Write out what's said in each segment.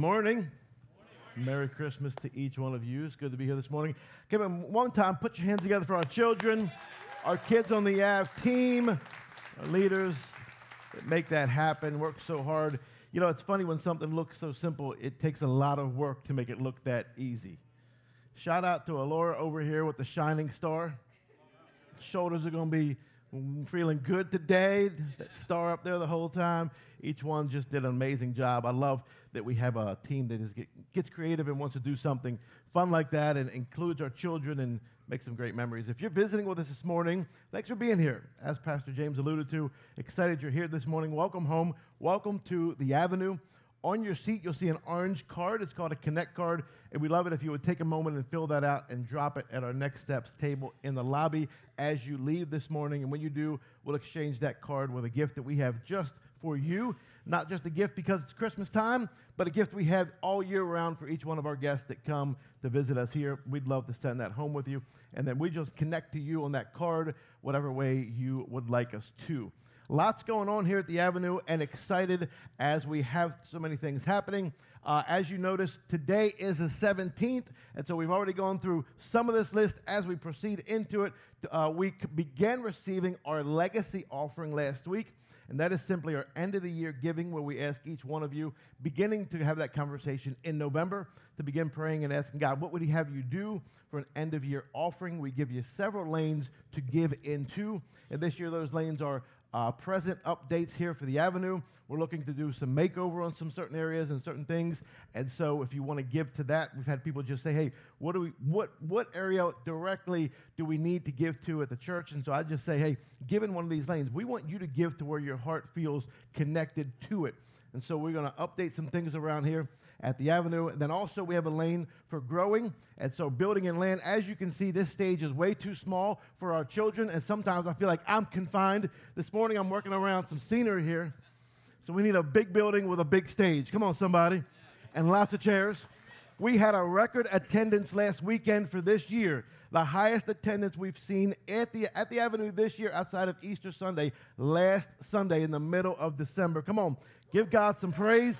morning. Merry Christmas to each one of you. It's good to be here this morning. Give them one time, put your hands together for our children, our kids on the AV team, our leaders that make that happen, work so hard. You know, it's funny when something looks so simple, it takes a lot of work to make it look that easy. Shout out to Alora over here with the shining star. Shoulders are going to be feeling good today. That star up there the whole time. Each one just did an amazing job. I love that we have a team that is get, gets creative and wants to do something fun like that and includes our children and makes some great memories. If you're visiting with us this morning, thanks for being here. As Pastor James alluded to, excited you're here this morning. Welcome home. Welcome to the Avenue. On your seat, you'll see an orange card. It's called a Connect card. And we love it if you would take a moment and fill that out and drop it at our Next Steps table in the lobby as you leave this morning. And when you do, we'll exchange that card with a gift that we have just for you. Not just a gift because it's Christmas time, but a gift we have all year round for each one of our guests that come to visit us here. We'd love to send that home with you. And then we just connect to you on that card, whatever way you would like us to. Lots going on here at the Avenue, and excited as we have so many things happening. Uh, as you notice, today is the 17th, and so we've already gone through some of this list. As we proceed into it, uh, we began receiving our legacy offering last week, and that is simply our end of the year giving, where we ask each one of you, beginning to have that conversation in November, to begin praying and asking God, what would He have you do for an end of year offering? We give you several lanes to give into, and this year those lanes are uh, present updates here for the Avenue. We're looking to do some makeover on some certain areas and certain things. And so, if you want to give to that, we've had people just say, "Hey, what do we, what, what area directly do we need to give to at the church?" And so I just say, "Hey, given one of these lanes, we want you to give to where your heart feels connected to it." And so, we're going to update some things around here at the avenue. And then also we have a lane for growing. And so building and land, as you can see, this stage is way too small for our children. And sometimes I feel like I'm confined. This morning I'm working around some scenery here. So we need a big building with a big stage. Come on, somebody. And lots of chairs. We had a record attendance last weekend for this year. The highest attendance we've seen at the, at the Avenue this year outside of Easter Sunday, last Sunday in the middle of December. Come on, give God some praise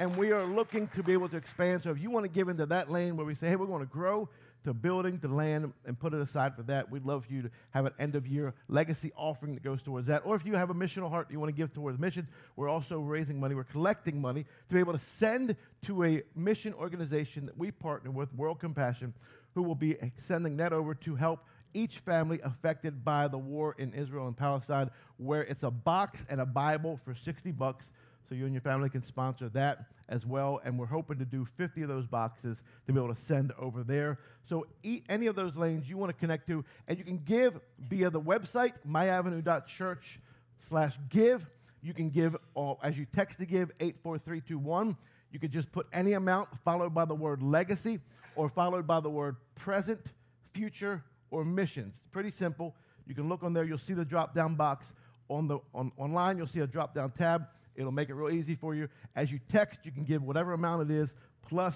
and we are looking to be able to expand. So if you want to give into that lane where we say, hey, we're going to grow to building, to land, and put it aside for that, we'd love for you to have an end of year legacy offering that goes towards that. Or if you have a missional heart you want to give towards missions, we're also raising money. We're collecting money to be able to send to a mission organization that we partner with, World Compassion, who will be sending that over to help each family affected by the war in Israel and Palestine, where it's a box and a Bible for 60 bucks so you and your family can sponsor that as well. And we're hoping to do 50 of those boxes to be able to send over there. So eat any of those lanes you want to connect to, and you can give via the website, myavenue.church slash give. You can give as you text to give 84321. You could just put any amount followed by the word legacy or followed by the word present, future, or missions. Pretty simple. You can look on there. You'll see the drop down box on the on, online. You'll see a drop down tab. It'll make it real easy for you. As you text, you can give whatever amount it is plus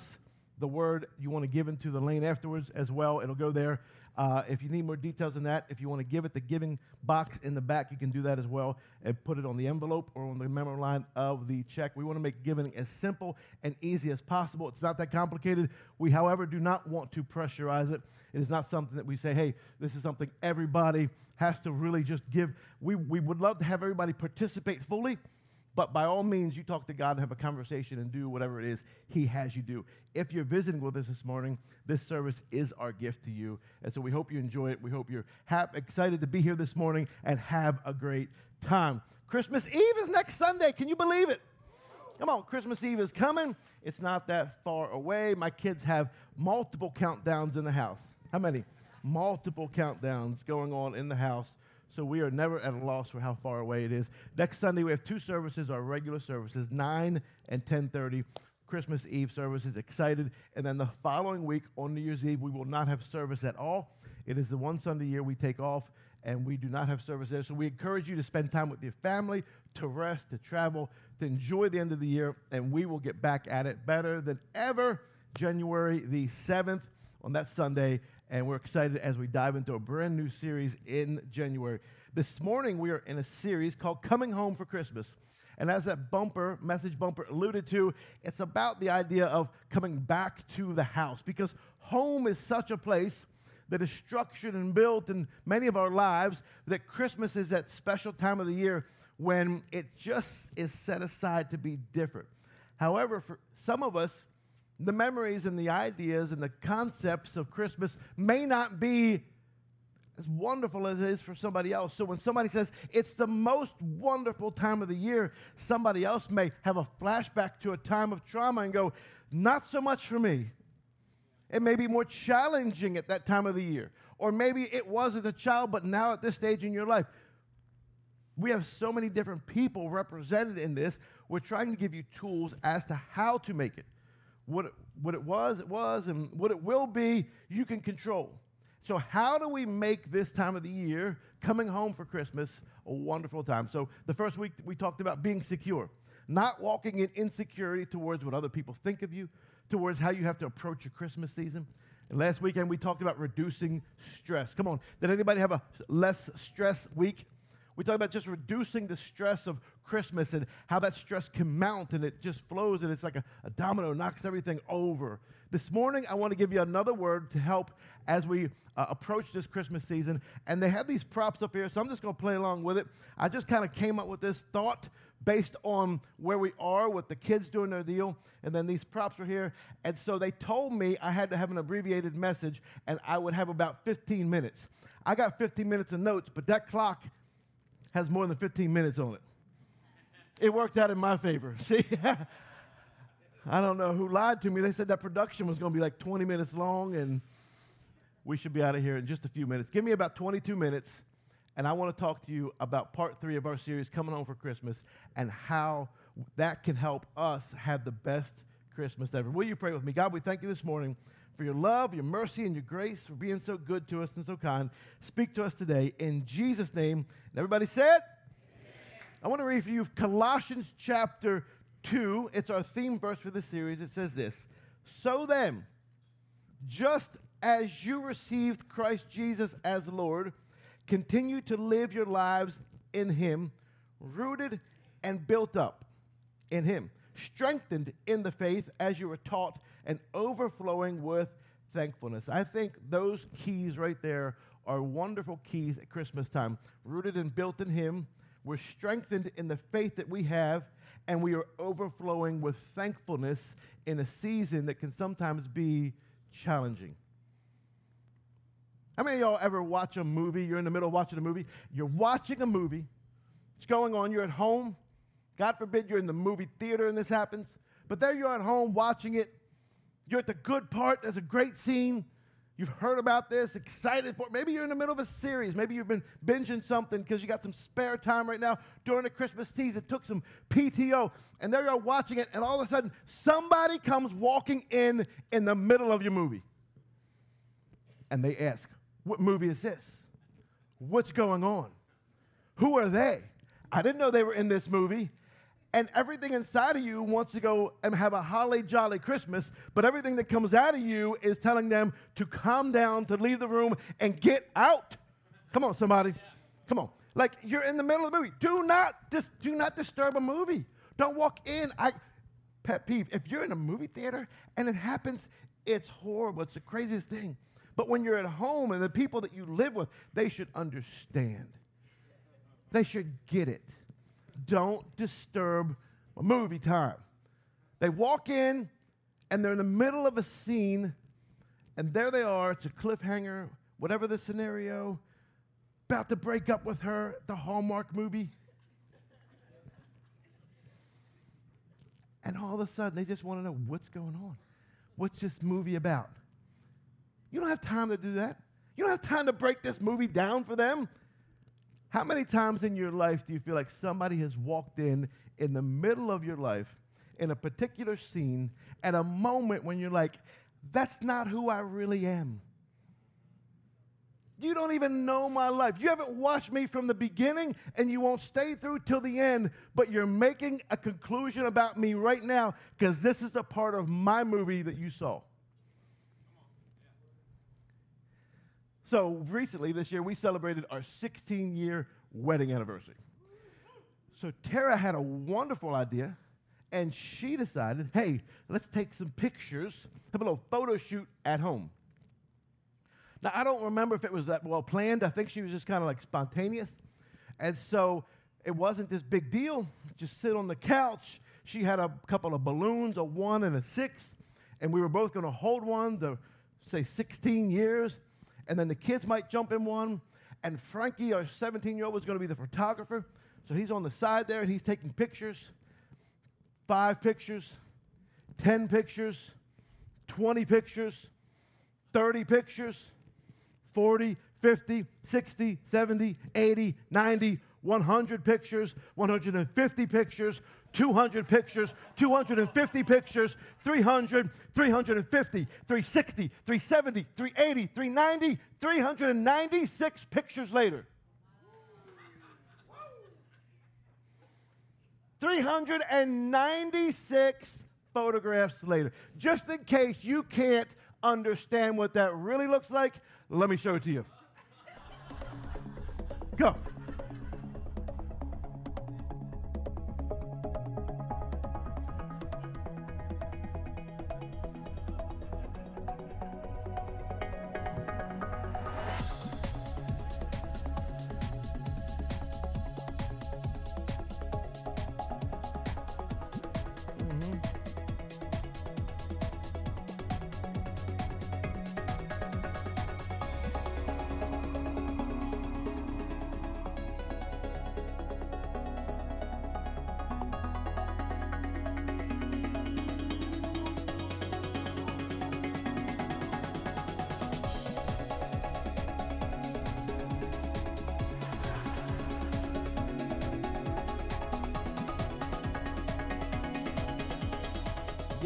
the word you want to give into the lane afterwards as well. It'll go there. Uh, if you need more details than that, if you want to give it the giving box in the back, you can do that as well and put it on the envelope or on the memo line of the check. We want to make giving as simple and easy as possible. It's not that complicated. We, however, do not want to pressurize it. It is not something that we say, hey, this is something everybody has to really just give. We, we would love to have everybody participate fully. But by all means, you talk to God and have a conversation and do whatever it is He has you do. If you're visiting with us this morning, this service is our gift to you. And so we hope you enjoy it. We hope you're excited to be here this morning and have a great time. Christmas Eve is next Sunday. Can you believe it? Come on, Christmas Eve is coming. It's not that far away. My kids have multiple countdowns in the house. How many? Multiple countdowns going on in the house so we are never at a loss for how far away it is. Next Sunday we have two services, our regular services, 9 and 10:30. Christmas Eve services, excited. And then the following week on New Year's Eve, we will not have service at all. It is the one Sunday year we take off, and we do not have service there. So we encourage you to spend time with your family, to rest, to travel, to enjoy the end of the year, and we will get back at it better than ever. January the 7th on that Sunday and we're excited as we dive into a brand new series in January. This morning, we are in a series called Coming Home for Christmas. And as that bumper, message bumper alluded to, it's about the idea of coming back to the house because home is such a place that is structured and built in many of our lives that Christmas is that special time of the year when it just is set aside to be different. However, for some of us, the memories and the ideas and the concepts of Christmas may not be as wonderful as it is for somebody else. So when somebody says it's the most wonderful time of the year, somebody else may have a flashback to a time of trauma and go, not so much for me. It may be more challenging at that time of the year. Or maybe it was as a child, but now at this stage in your life. We have so many different people represented in this. We're trying to give you tools as to how to make it. What it, what it was, it was, and what it will be, you can control. So, how do we make this time of the year, coming home for Christmas, a wonderful time? So, the first week we talked about being secure, not walking in insecurity towards what other people think of you, towards how you have to approach your Christmas season. And last weekend we talked about reducing stress. Come on, did anybody have a less stress week? We talk about just reducing the stress of Christmas and how that stress can mount and it just flows and it's like a, a domino, knocks everything over. This morning, I want to give you another word to help as we uh, approach this Christmas season. And they have these props up here, so I'm just going to play along with it. I just kind of came up with this thought based on where we are with the kids doing their deal. And then these props are here. And so they told me I had to have an abbreviated message and I would have about 15 minutes. I got 15 minutes of notes, but that clock has more than 15 minutes on it. It worked out in my favor. See? I don't know who lied to me. They said that production was going to be like 20 minutes long, and we should be out of here in just a few minutes. Give me about 22 minutes, and I want to talk to you about part three of our series, Coming Home for Christmas, and how that can help us have the best Christmas ever. Will you pray with me? God, we thank you this morning for your love, your mercy, and your grace, for being so good to us and so kind. Speak to us today in Jesus' name. And everybody said, I want to read for you Colossians chapter 2. It's our theme verse for this series. It says this So then, just as you received Christ Jesus as Lord, continue to live your lives in Him, rooted and built up in Him, strengthened in the faith as you were taught and overflowing with thankfulness. I think those keys right there are wonderful keys at Christmas time. Rooted and built in Him, we're strengthened in the faith that we have, and we are overflowing with thankfulness in a season that can sometimes be challenging. How many of y'all ever watch a movie? You're in the middle of watching a movie. You're watching a movie. It's going on. You're at home. God forbid you're in the movie theater and this happens. But there you're at home watching it. You're at the good part. There's a great scene. You've heard about this, excited for it. Maybe you're in the middle of a series. Maybe you've been binging something because you got some spare time right now during the Christmas season, took some PTO, and there you're watching it, and all of a sudden, somebody comes walking in in the middle of your movie. And they ask, What movie is this? What's going on? Who are they? I didn't know they were in this movie and everything inside of you wants to go and have a holly jolly Christmas, but everything that comes out of you is telling them to calm down, to leave the room, and get out. Come on, somebody. Come on. Like you're in the middle of the movie. Do not dis- do not disturb a movie. Don't walk in. I pet peeve. If you're in a movie theater and it happens, it's horrible. It's the craziest thing. But when you're at home and the people that you live with, they should understand. They should get it don't disturb my movie time. They walk in and they're in the middle of a scene, and there they are. It's a cliffhanger, whatever the scenario, about to break up with her, the Hallmark movie. And all of a sudden, they just want to know what's going on. What's this movie about? You don't have time to do that. You don't have time to break this movie down for them. How many times in your life do you feel like somebody has walked in in the middle of your life in a particular scene at a moment when you're like, that's not who I really am? You don't even know my life. You haven't watched me from the beginning and you won't stay through till the end, but you're making a conclusion about me right now because this is the part of my movie that you saw. So recently, this year, we celebrated our 16 year wedding anniversary. So Tara had a wonderful idea, and she decided, hey, let's take some pictures, have a little photo shoot at home. Now, I don't remember if it was that well planned. I think she was just kind of like spontaneous. And so it wasn't this big deal. Just sit on the couch. She had a couple of balloons, a one and a six, and we were both going to hold one to say 16 years, and then the kids might jump in one. And Frankie, our 17 year old, was going to be the photographer. So he's on the side there and he's taking pictures five pictures, 10 pictures, 20 pictures, 30 pictures, 40, 50, 60, 70, 80, 90, 100 pictures, 150 pictures, 200 pictures, 250 pictures, 300, 350, 360, 370, 380, 390, 396 pictures later. 396 photographs later. Just in case you can't understand what that really looks like, let me show it to you. Go.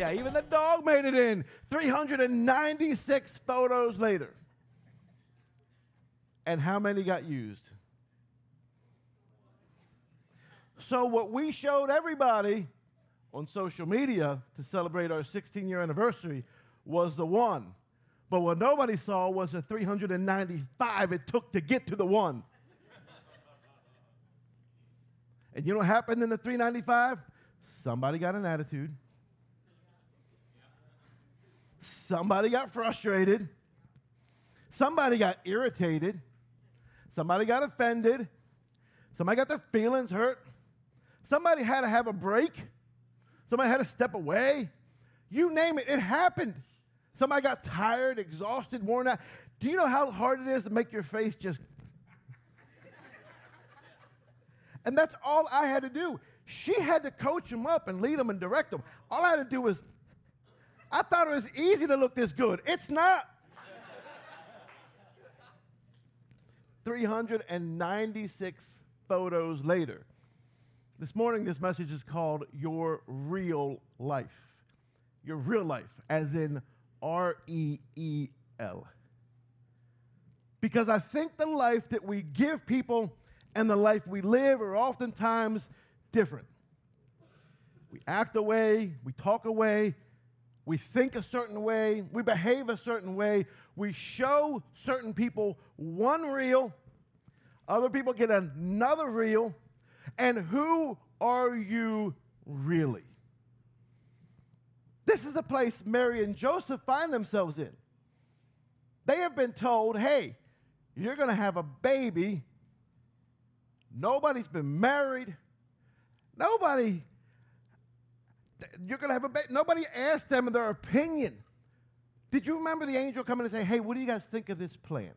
Yeah, even the dog made it in. 396 photos later. And how many got used? So, what we showed everybody on social media to celebrate our 16 year anniversary was the one. But what nobody saw was the 395 it took to get to the one. and you know what happened in the 395? Somebody got an attitude. Somebody got frustrated. Somebody got irritated. Somebody got offended. Somebody got their feelings hurt. Somebody had to have a break. Somebody had to step away. You name it, it happened. Somebody got tired, exhausted, worn out. Do you know how hard it is to make your face just. and that's all I had to do. She had to coach them up and lead them and direct them. All I had to do was I thought it was easy to look this good. It's not. 396 photos later. This morning, this message is called Your Reel Life. Your reel life, as in R E E L. Because I think the life that we give people and the life we live are oftentimes different. We act away, we talk away, we think a certain way, we behave a certain way, we show certain people one reel, other people get another reel, and who are you really? This is a place Mary and Joseph find themselves in. They have been told, hey, you're going to have a baby. Nobody's been married. Nobody you're going to have a baby. Nobody asked them their opinion. Did you remember the angel coming and say, hey, what do you guys think of this plan?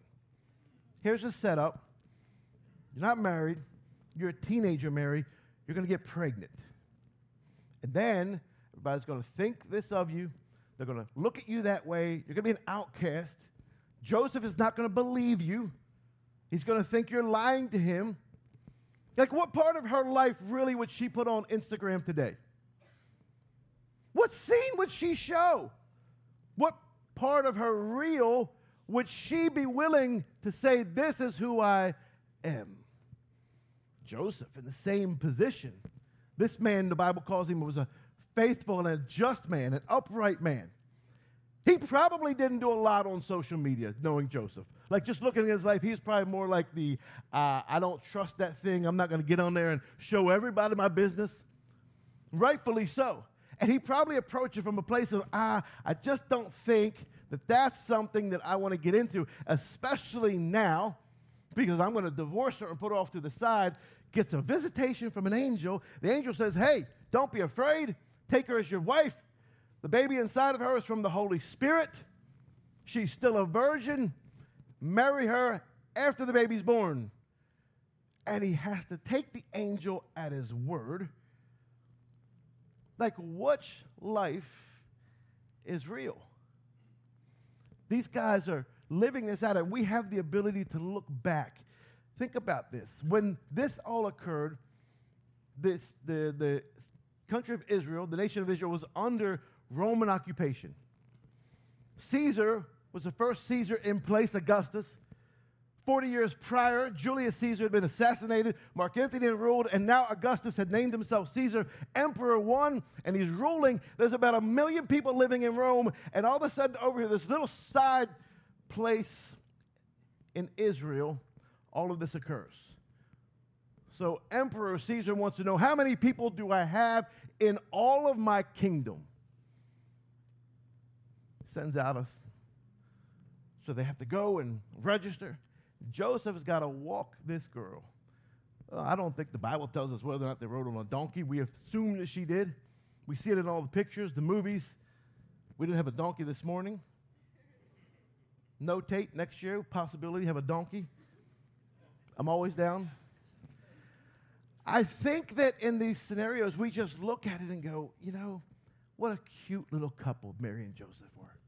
Here's the setup. You're not married. You're a teenager, Mary. You're going to get pregnant. And then everybody's going to think this of you. They're going to look at you that way. You're going to be an outcast. Joseph is not going to believe you. He's going to think you're lying to him. Like, what part of her life really would she put on Instagram today? What scene would she show? What part of her reel would she be willing to say, This is who I am? Joseph, in the same position. This man, the Bible calls him, was a faithful and a just man, an upright man. He probably didn't do a lot on social media, knowing Joseph. Like just looking at his life, he's probably more like the uh, I don't trust that thing. I'm not going to get on there and show everybody my business. Rightfully so. And he probably approached it from a place of, ah, I just don't think that that's something that I want to get into, especially now, because I'm going to divorce her and put her off to the side. Gets a visitation from an angel. The angel says, Hey, don't be afraid. Take her as your wife. The baby inside of her is from the Holy Spirit. She's still a virgin. Marry her after the baby's born. And he has to take the angel at his word. Like, which life is real? These guys are living this out, and we have the ability to look back. Think about this. When this all occurred, this, the, the country of Israel, the nation of Israel, was under Roman occupation. Caesar was the first Caesar in place, Augustus. 40 years prior, Julius Caesar had been assassinated, Mark Antony had ruled, and now Augustus had named himself Caesar, Emperor One, and he's ruling. There's about a million people living in Rome, and all of a sudden, over here, this little side place in Israel, all of this occurs. So, Emperor Caesar wants to know how many people do I have in all of my kingdom? Sends out a so they have to go and register. Joseph has got to walk this girl. Uh, I don't think the Bible tells us whether or not they rode on a donkey. We assume that she did. We see it in all the pictures, the movies. We didn't have a donkey this morning. No, Notate next year, possibility have a donkey. I'm always down. I think that in these scenarios, we just look at it and go, you know, what a cute little couple Mary and Joseph were.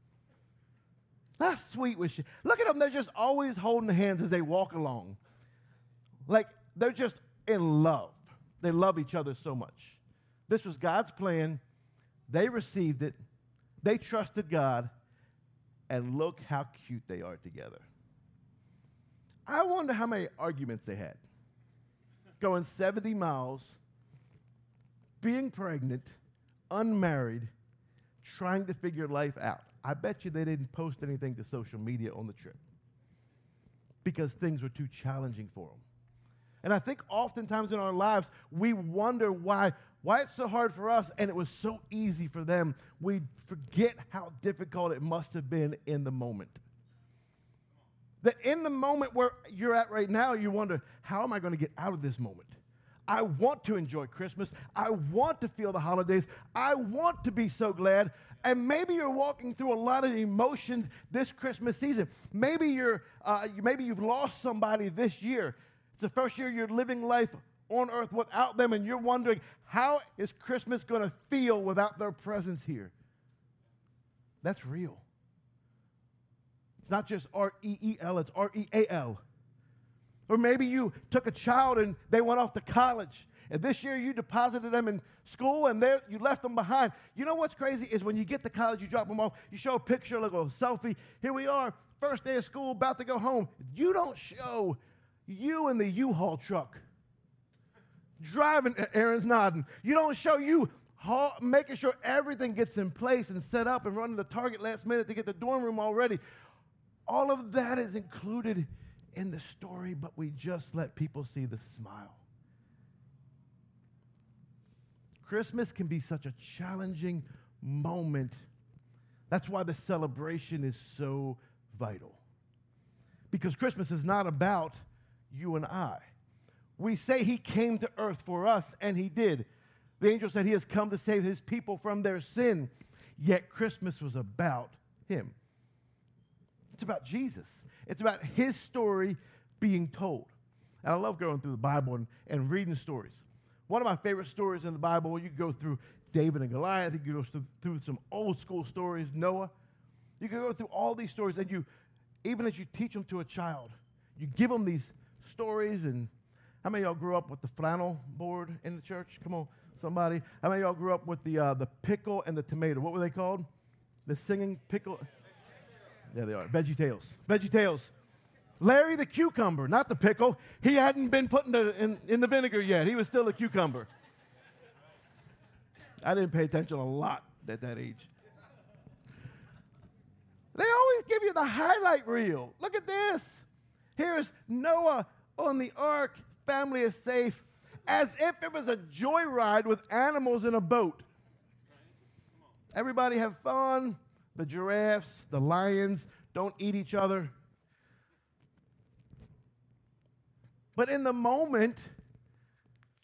How sweet was she? Look at them. They're just always holding hands as they walk along. Like they're just in love. They love each other so much. This was God's plan. They received it. They trusted God. And look how cute they are together. I wonder how many arguments they had. Going 70 miles, being pregnant, unmarried, trying to figure life out. I bet you they didn't post anything to social media on the trip because things were too challenging for them. And I think oftentimes in our lives, we wonder why, why it's so hard for us and it was so easy for them. We forget how difficult it must have been in the moment. That in the moment where you're at right now, you wonder, how am I going to get out of this moment? I want to enjoy Christmas. I want to feel the holidays. I want to be so glad. And maybe you're walking through a lot of emotions this Christmas season. Maybe you're, uh, maybe you've lost somebody this year. It's the first year you're living life on earth without them, and you're wondering how is Christmas going to feel without their presence here. That's real. It's not just R E E L; it's R E A L. Or maybe you took a child and they went off to college and this year you deposited them in school and you left them behind. You know what's crazy is when you get to college, you drop them off, you show a picture, like a selfie. Here we are, first day of school, about to go home. You don't show you in the U-Haul truck driving. Aaron's nodding. You don't show you making sure everything gets in place and set up and running the target last minute to get the dorm room all ready. All of that is included in the story, but we just let people see the smile. Christmas can be such a challenging moment. That's why the celebration is so vital. Because Christmas is not about you and I. We say he came to earth for us, and he did. The angel said he has come to save his people from their sin. Yet Christmas was about him. It's about Jesus. It's about his story being told. And I love going through the Bible and, and reading stories. One of my favorite stories in the Bible, you go through David and Goliath, you go through some old school stories, Noah. You can go through all these stories, and you, even as you teach them to a child, you give them these stories. And how many of y'all grew up with the flannel board in the church? Come on, somebody. How many of y'all grew up with the uh, the pickle and the tomato? What were they called? The singing pickle. There they are. Veggie Tales. Veggie Tales. Larry the cucumber, not the pickle. He hadn't been put in the, in, in the vinegar yet. He was still a cucumber. I didn't pay attention a lot at that age. They always give you the highlight reel. Look at this. Here's Noah on the ark. Family is safe. As if it was a joyride with animals in a boat. Everybody have fun. The giraffes, the lions don't eat each other. But in the moment,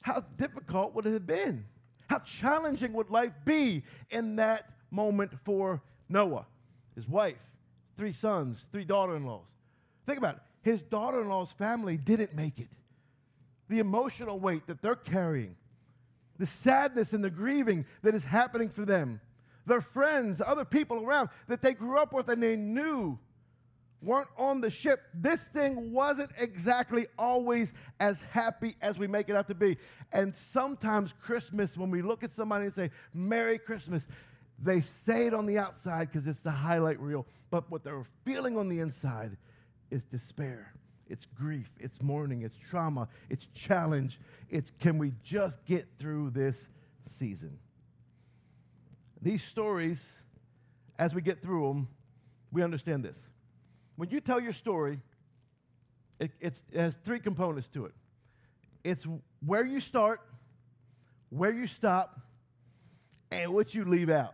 how difficult would it have been? How challenging would life be in that moment for Noah, his wife, three sons, three daughter in laws? Think about it. His daughter in law's family didn't make it. The emotional weight that they're carrying, the sadness and the grieving that is happening for them, their friends, other people around that they grew up with and they knew weren't on the ship, this thing wasn't exactly always as happy as we make it out to be. And sometimes Christmas, when we look at somebody and say, Merry Christmas, they say it on the outside because it's the highlight reel. But what they're feeling on the inside is despair. It's grief, it's mourning, it's trauma, it's challenge. It's can we just get through this season? These stories, as we get through them, we understand this when you tell your story, it, it has three components to it it's where you start, where you stop, and what you leave out.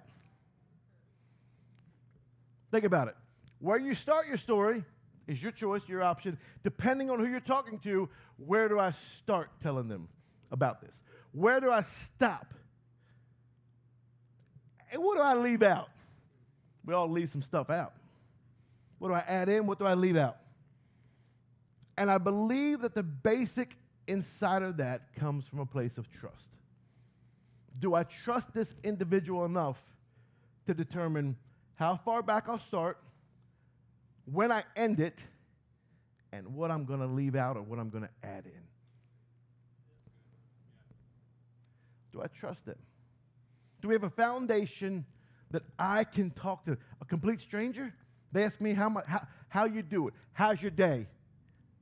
Think about it. Where you start your story is your choice, your option. Depending on who you're talking to, where do I start telling them about this? Where do I stop? What do I leave out? We all leave some stuff out. What do I add in? What do I leave out? And I believe that the basic inside of that comes from a place of trust. Do I trust this individual enough to determine how far back I'll start, when I end it, and what I'm going to leave out or what I'm going to add in? Do I trust them? Do we have a foundation that I can talk to a complete stranger? They ask me how, my, how, how you do it. How's your day?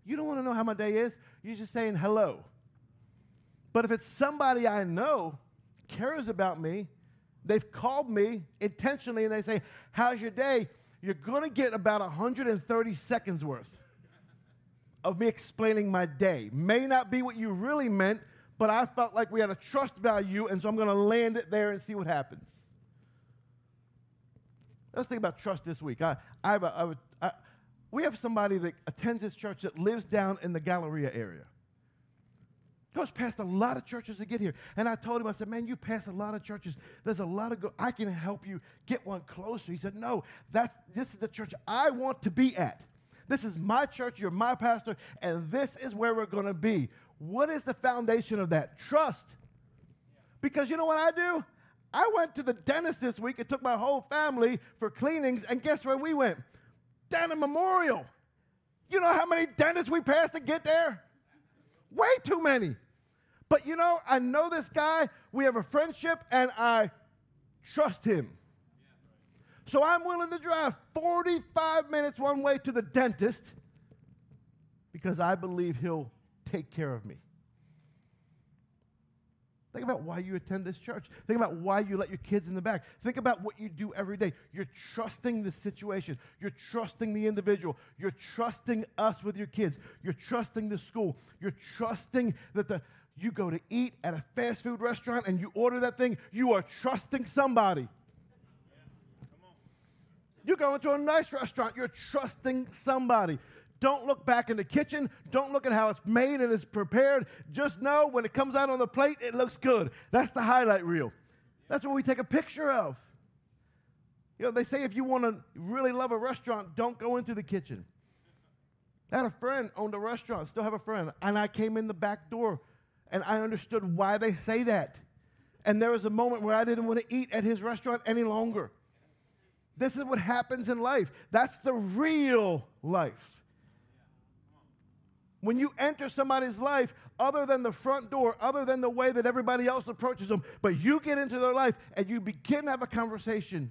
You don't want to know how my day is. You're just saying hello. But if it's somebody I know, cares about me, they've called me intentionally and they say, How's your day? You're going to get about 130 seconds worth of me explaining my day. May not be what you really meant, but I felt like we had a trust value, and so I'm going to land it there and see what happens. Let's think about trust this week. I, I have a, I would, I, we have somebody that attends this church that lives down in the Galleria area. Goes past a lot of churches to get here. And I told him, I said, man, you pass a lot of churches. There's a lot of go- I can help you get one closer. He said, no, that's, this is the church I want to be at. This is my church, you're my pastor, and this is where we're going to be. What is the foundation of that? Trust. Because you know what I do? I went to the dentist this week and took my whole family for cleanings, and guess where we went? Down Denton Memorial. You know how many dentists we passed to get there? Way too many. But you know, I know this guy, we have a friendship, and I trust him. So I'm willing to drive 45 minutes one way to the dentist because I believe he'll take care of me. Think about why you attend this church. Think about why you let your kids in the back. Think about what you do every day. You're trusting the situation. You're trusting the individual. You're trusting us with your kids. You're trusting the school. You're trusting that the you go to eat at a fast food restaurant and you order that thing, you are trusting somebody. You go into a nice restaurant, you're trusting somebody. Don't look back in the kitchen. Don't look at how it's made and it's prepared. Just know when it comes out on the plate, it looks good. That's the highlight reel. That's what we take a picture of. You know, they say if you want to really love a restaurant, don't go into the kitchen. I had a friend owned a restaurant, still have a friend, and I came in the back door and I understood why they say that. And there was a moment where I didn't want to eat at his restaurant any longer. This is what happens in life. That's the real life. When you enter somebody's life, other than the front door, other than the way that everybody else approaches them, but you get into their life and you begin to have a conversation,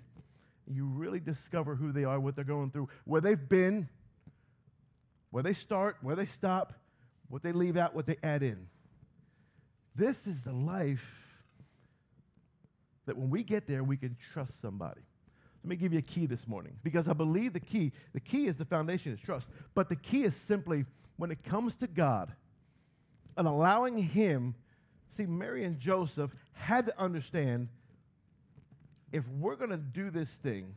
you really discover who they are, what they're going through, where they've been, where they start, where they stop, what they leave out, what they add in. This is the life that when we get there, we can trust somebody. Let me give you a key this morning because I believe the key, the key is the foundation is trust. But the key is simply when it comes to God and allowing Him, see, Mary and Joseph had to understand if we're going to do this thing,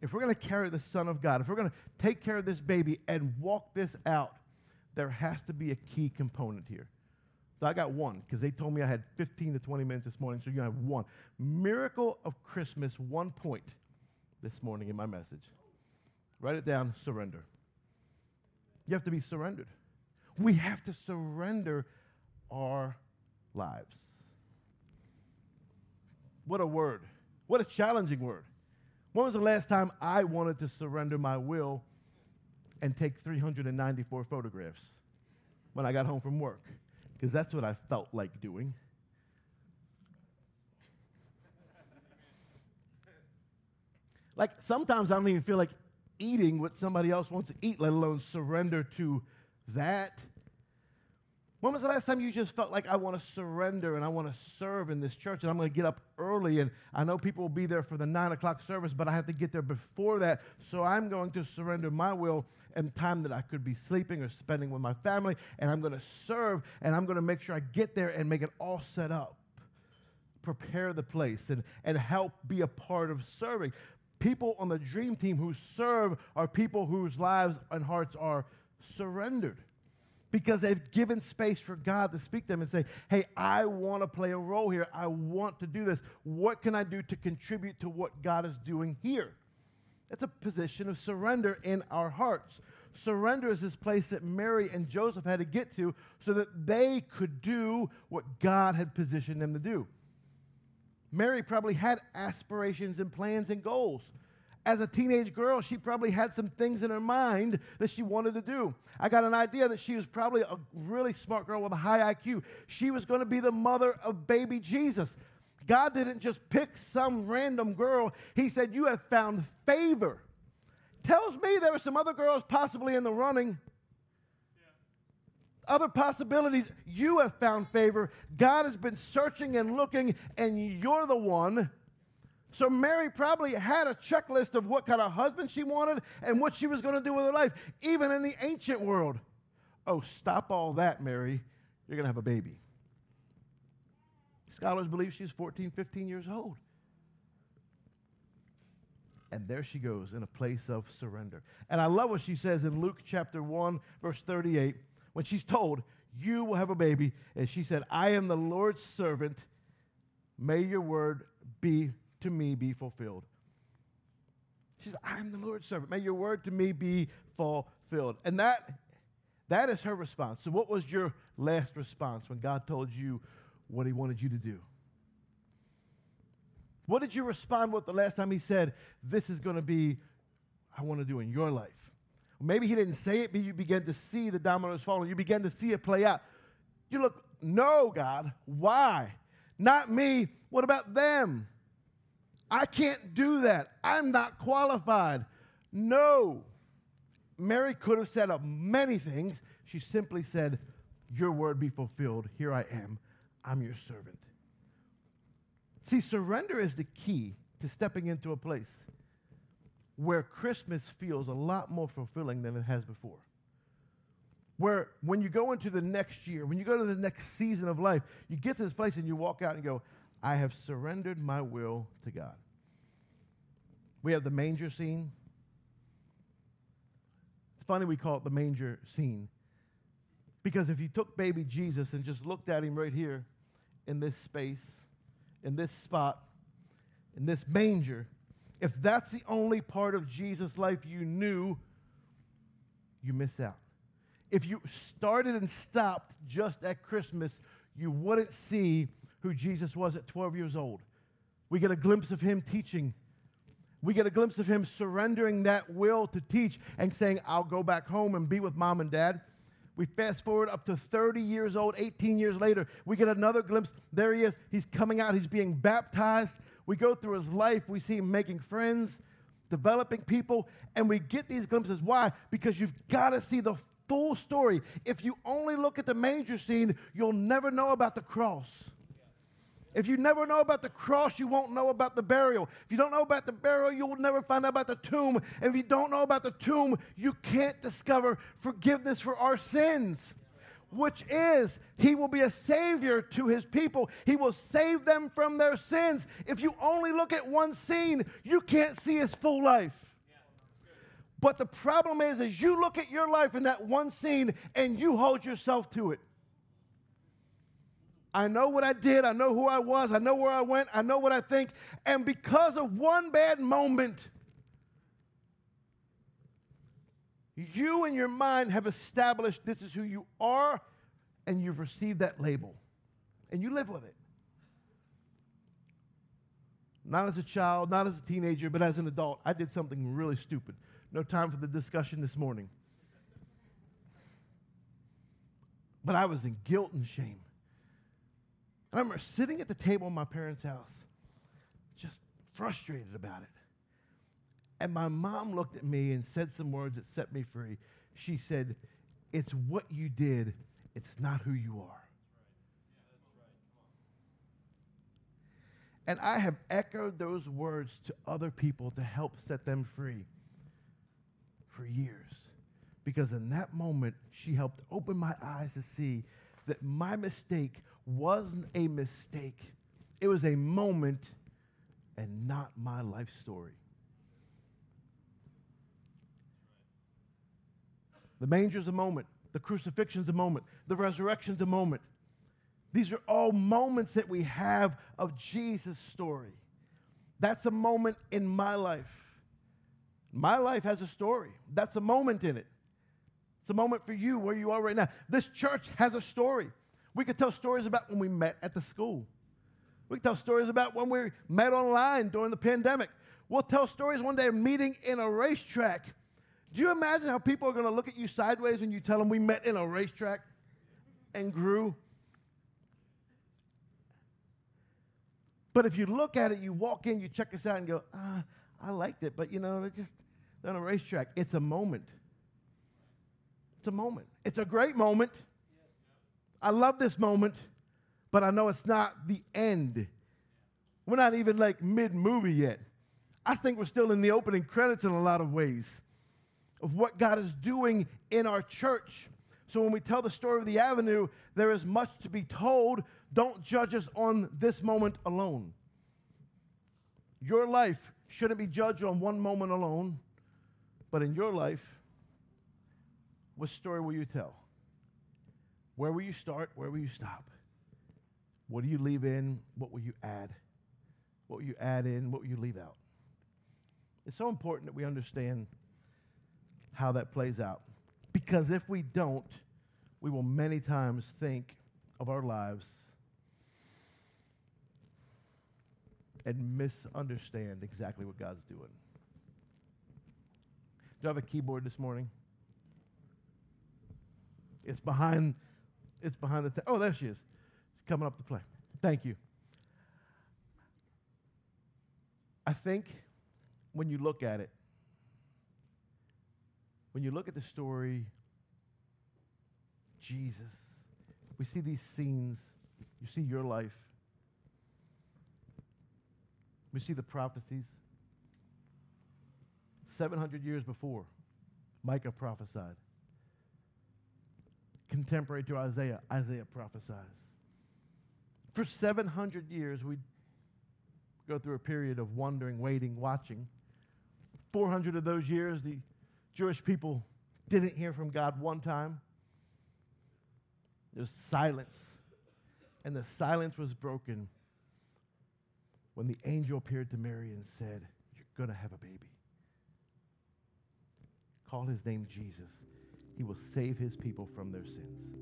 if we're going to carry the Son of God, if we're going to take care of this baby and walk this out, there has to be a key component here. So I got one because they told me I had 15 to 20 minutes this morning, so you have one. Miracle of Christmas, one point this morning in my message. Write it down surrender. You have to be surrendered. We have to surrender our lives. What a word. What a challenging word. When was the last time I wanted to surrender my will and take 394 photographs when I got home from work? Because that's what I felt like doing. like sometimes I don't even feel like eating what somebody else wants to eat, let alone surrender to that. When was the last time you just felt like I want to surrender and I want to serve in this church and I'm going to get up early and I know people will be there for the nine o'clock service, but I have to get there before that. So I'm going to surrender my will and time that I could be sleeping or spending with my family and I'm going to serve and I'm going to make sure I get there and make it all set up. Prepare the place and, and help be a part of serving. People on the dream team who serve are people whose lives and hearts are surrendered because they've given space for God to speak to them and say, Hey, I want to play a role here. I want to do this. What can I do to contribute to what God is doing here? It's a position of surrender in our hearts. Surrender is this place that Mary and Joseph had to get to so that they could do what God had positioned them to do. Mary probably had aspirations and plans and goals as a teenage girl, she probably had some things in her mind that she wanted to do. I got an idea that she was probably a really smart girl with a high IQ. She was going to be the mother of baby Jesus. God didn't just pick some random girl, He said, You have found favor. Tells me there were some other girls possibly in the running. Other possibilities, you have found favor. God has been searching and looking, and you're the one so Mary probably had a checklist of what kind of husband she wanted and what she was going to do with her life, even in the ancient world. Oh, stop all that, Mary. You're going to have a baby. Scholars believe she's 14, 15 years old. And there she goes in a place of surrender. And I love what she says in Luke chapter 1, verse 38, when she's told, You will have a baby. And she said, I am the Lord's servant. May your word be to me be fulfilled. She says, I'm the Lord's servant. May your word to me be fulfilled. And that, that is her response. So, what was your last response when God told you what he wanted you to do? What did you respond with the last time he said, This is going to be, I want to do in your life? Maybe he didn't say it, but you begin to see the dominoes falling. You begin to see it play out. You look, no, God, why? Not me. What about them? I can't do that. I'm not qualified. No. Mary could have said of many things. She simply said, Your word be fulfilled. Here I am. I'm your servant. See, surrender is the key to stepping into a place where Christmas feels a lot more fulfilling than it has before. Where when you go into the next year, when you go to the next season of life, you get to this place and you walk out and go, I have surrendered my will to God. We have the manger scene. It's funny we call it the manger scene. Because if you took baby Jesus and just looked at him right here in this space, in this spot, in this manger, if that's the only part of Jesus' life you knew, you miss out. If you started and stopped just at Christmas, you wouldn't see who Jesus was at 12 years old. We get a glimpse of him teaching. We get a glimpse of him surrendering that will to teach and saying, I'll go back home and be with mom and dad. We fast forward up to 30 years old, 18 years later. We get another glimpse. There he is. He's coming out. He's being baptized. We go through his life. We see him making friends, developing people, and we get these glimpses. Why? Because you've got to see the full story. If you only look at the manger scene, you'll never know about the cross. If you never know about the cross, you won't know about the burial. If you don't know about the burial, you will never find out about the tomb. And if you don't know about the tomb, you can't discover forgiveness for our sins, which is He will be a Savior to His people. He will save them from their sins. If you only look at one scene, you can't see His full life. But the problem is, is you look at your life in that one scene and you hold yourself to it. I know what I did. I know who I was. I know where I went. I know what I think. And because of one bad moment, you and your mind have established this is who you are, and you've received that label. And you live with it. Not as a child, not as a teenager, but as an adult. I did something really stupid. No time for the discussion this morning. But I was in guilt and shame. I remember sitting at the table in my parents' house, just frustrated about it. And my mom looked at me and said some words that set me free. She said, It's what you did, it's not who you are. And I have echoed those words to other people to help set them free for years. Because in that moment, she helped open my eyes to see that my mistake wasn't a mistake, it was a moment and not my life story. The manger's a moment, the crucifixion's a moment, the resurrection's a moment. These are all moments that we have of Jesus' story. That's a moment in my life. My life has a story. That's a moment in it. It's a moment for you where you are right now. This church has a story. We could tell stories about when we met at the school. We could tell stories about when we met online during the pandemic. We'll tell stories one day of meeting in a racetrack. Do you imagine how people are going to look at you sideways when you tell them we met in a racetrack and grew? But if you look at it, you walk in, you check us out, and go, ah, I liked it, but you know, they're just they're on a racetrack. It's a moment. It's a moment. It's a great moment. I love this moment, but I know it's not the end. We're not even like mid movie yet. I think we're still in the opening credits in a lot of ways of what God is doing in our church. So when we tell the story of the avenue, there is much to be told. Don't judge us on this moment alone. Your life shouldn't be judged on one moment alone, but in your life, what story will you tell? Where will you start? Where will you stop? What do you leave in? What will you add? What will you add in? What will you leave out? It's so important that we understand how that plays out. Because if we don't, we will many times think of our lives and misunderstand exactly what God's doing. Do you have a keyboard this morning? It's behind it's behind the. T- oh, there she is. She's coming up to play. Thank you. I think when you look at it, when you look at the story, Jesus, we see these scenes. You see your life. We see the prophecies. 700 years before, Micah prophesied contemporary to Isaiah, Isaiah prophesies. For 700 years, we go through a period of wondering, waiting, watching. 400 of those years, the Jewish people didn't hear from God one time. There's silence. And the silence was broken when the angel appeared to Mary and said, You're going to have a baby. Call his name Jesus. He will save his people from their sins.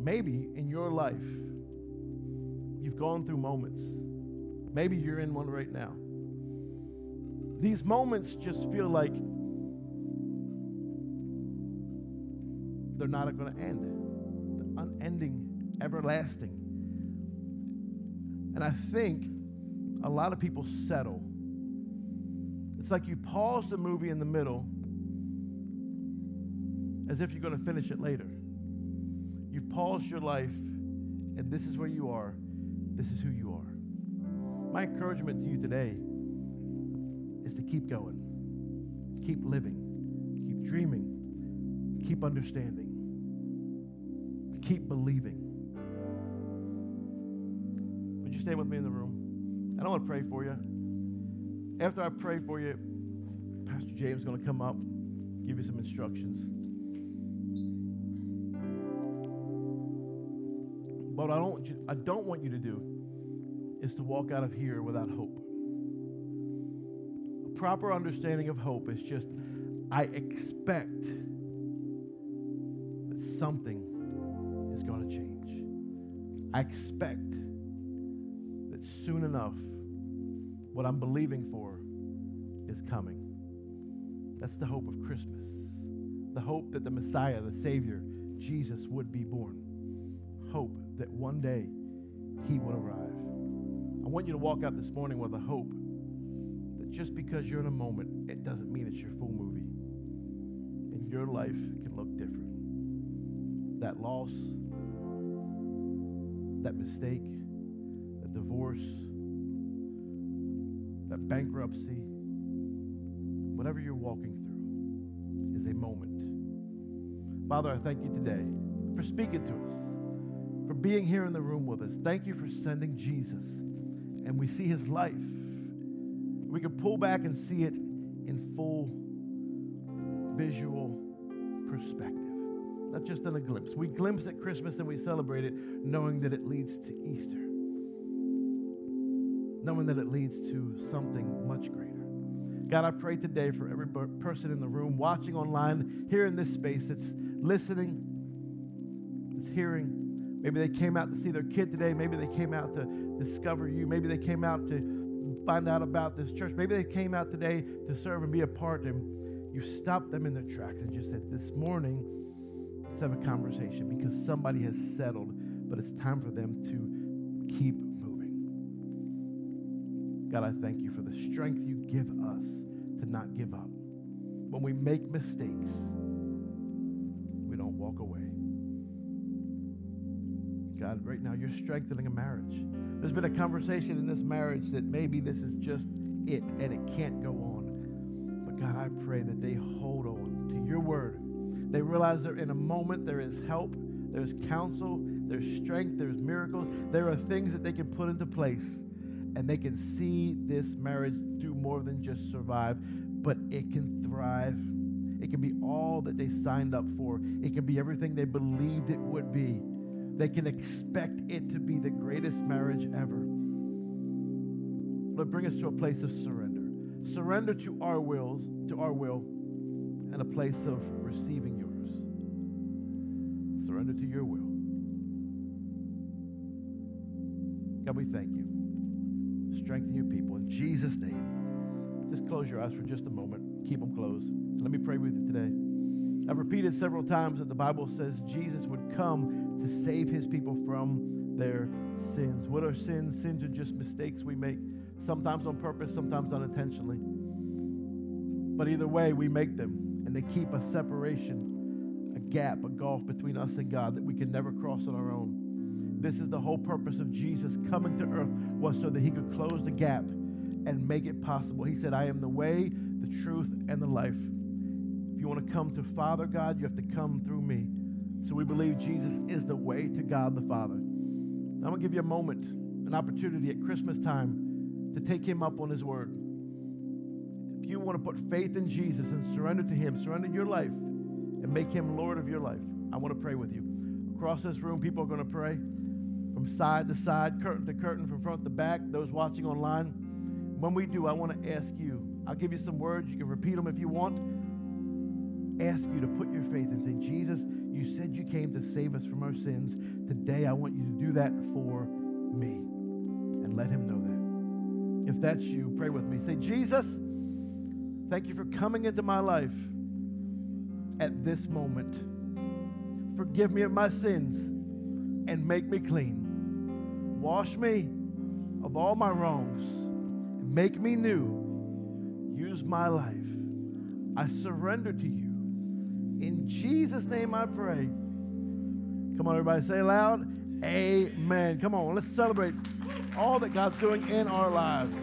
Maybe in your life, you've gone through moments. Maybe you're in one right now. These moments just feel like they're not going to end. They're unending, everlasting. And I think a lot of people settle it's like you pause the movie in the middle as if you're going to finish it later. You've paused your life, and this is where you are. This is who you are. My encouragement to you today is to keep going, keep living, keep dreaming, keep understanding, keep believing. Would you stay with me in the room? I don't want to pray for you. After I pray for you, Pastor James is going to come up, give you some instructions. But I don't, I don't want you to do is to walk out of here without hope. Proper understanding of hope is just, I expect that something is going to change. I expect that soon enough, what I'm believing for is coming. That's the hope of Christmas. The hope that the Messiah, the Savior, Jesus would be born. Hope that one day he would arrive. I want you to walk out this morning with a hope just because you're in a moment, it doesn't mean it's your full movie. And your life can look different. That loss, that mistake, that divorce, that bankruptcy, whatever you're walking through is a moment. Father, I thank you today for speaking to us, for being here in the room with us. Thank you for sending Jesus. And we see his life. We can pull back and see it in full visual perspective, not just in a glimpse. We glimpse at Christmas and we celebrate it knowing that it leads to Easter, knowing that it leads to something much greater. God, I pray today for every person in the room, watching online, here in this space that's listening, that's hearing. Maybe they came out to see their kid today. Maybe they came out to discover you. Maybe they came out to find out about this church. Maybe they came out today to serve and be a part. And you stopped them in their tracks and just said, This morning, let's have a conversation because somebody has settled, but it's time for them to keep moving. God, I thank you for the strength you give us to not give up. When we make mistakes, we don't walk away. God, right now you're strengthening a marriage. There's been a conversation in this marriage that maybe this is just it and it can't go on. But God, I pray that they hold on to your word. They realize they're in a moment, there is help, there's counsel, there's strength, there's miracles. There are things that they can put into place and they can see this marriage do more than just survive, but it can thrive. It can be all that they signed up for. It can be everything they believed it would be. They can expect it to be the greatest marriage ever. Lord, bring us to a place of surrender. Surrender to our wills, to our will, and a place of receiving yours. Surrender to your will. God, we thank you. Strengthen your people. In Jesus' name. Just close your eyes for just a moment. Keep them closed. Let me pray with you today. I've repeated several times that the Bible says Jesus would come to save his people from their sins. What are sins? Sins are just mistakes we make, sometimes on purpose, sometimes unintentionally. But either way, we make them, and they keep a separation, a gap, a gulf between us and God that we can never cross on our own. This is the whole purpose of Jesus coming to earth was so that he could close the gap and make it possible. He said, I am the way, the truth, and the life. If you want to come to Father God, you have to come through me. So we believe Jesus is the way to God the Father. I'm going to give you a moment, an opportunity at Christmas time to take him up on his word. If you want to put faith in Jesus and surrender to him, surrender your life, and make him Lord of your life, I want to pray with you. Across this room, people are going to pray from side to side, curtain to curtain, from front to back, those watching online. When we do, I want to ask you, I'll give you some words. You can repeat them if you want. Ask you to put your faith and say, Jesus, you said you came to save us from our sins. Today, I want you to do that for me. And let him know that. If that's you, pray with me. Say, Jesus, thank you for coming into my life at this moment. Forgive me of my sins and make me clean. Wash me of all my wrongs. Make me new. Use my life. I surrender to you. In Jesus' name I pray. Come on, everybody, say loud, Amen. Come on, let's celebrate all that God's doing in our lives.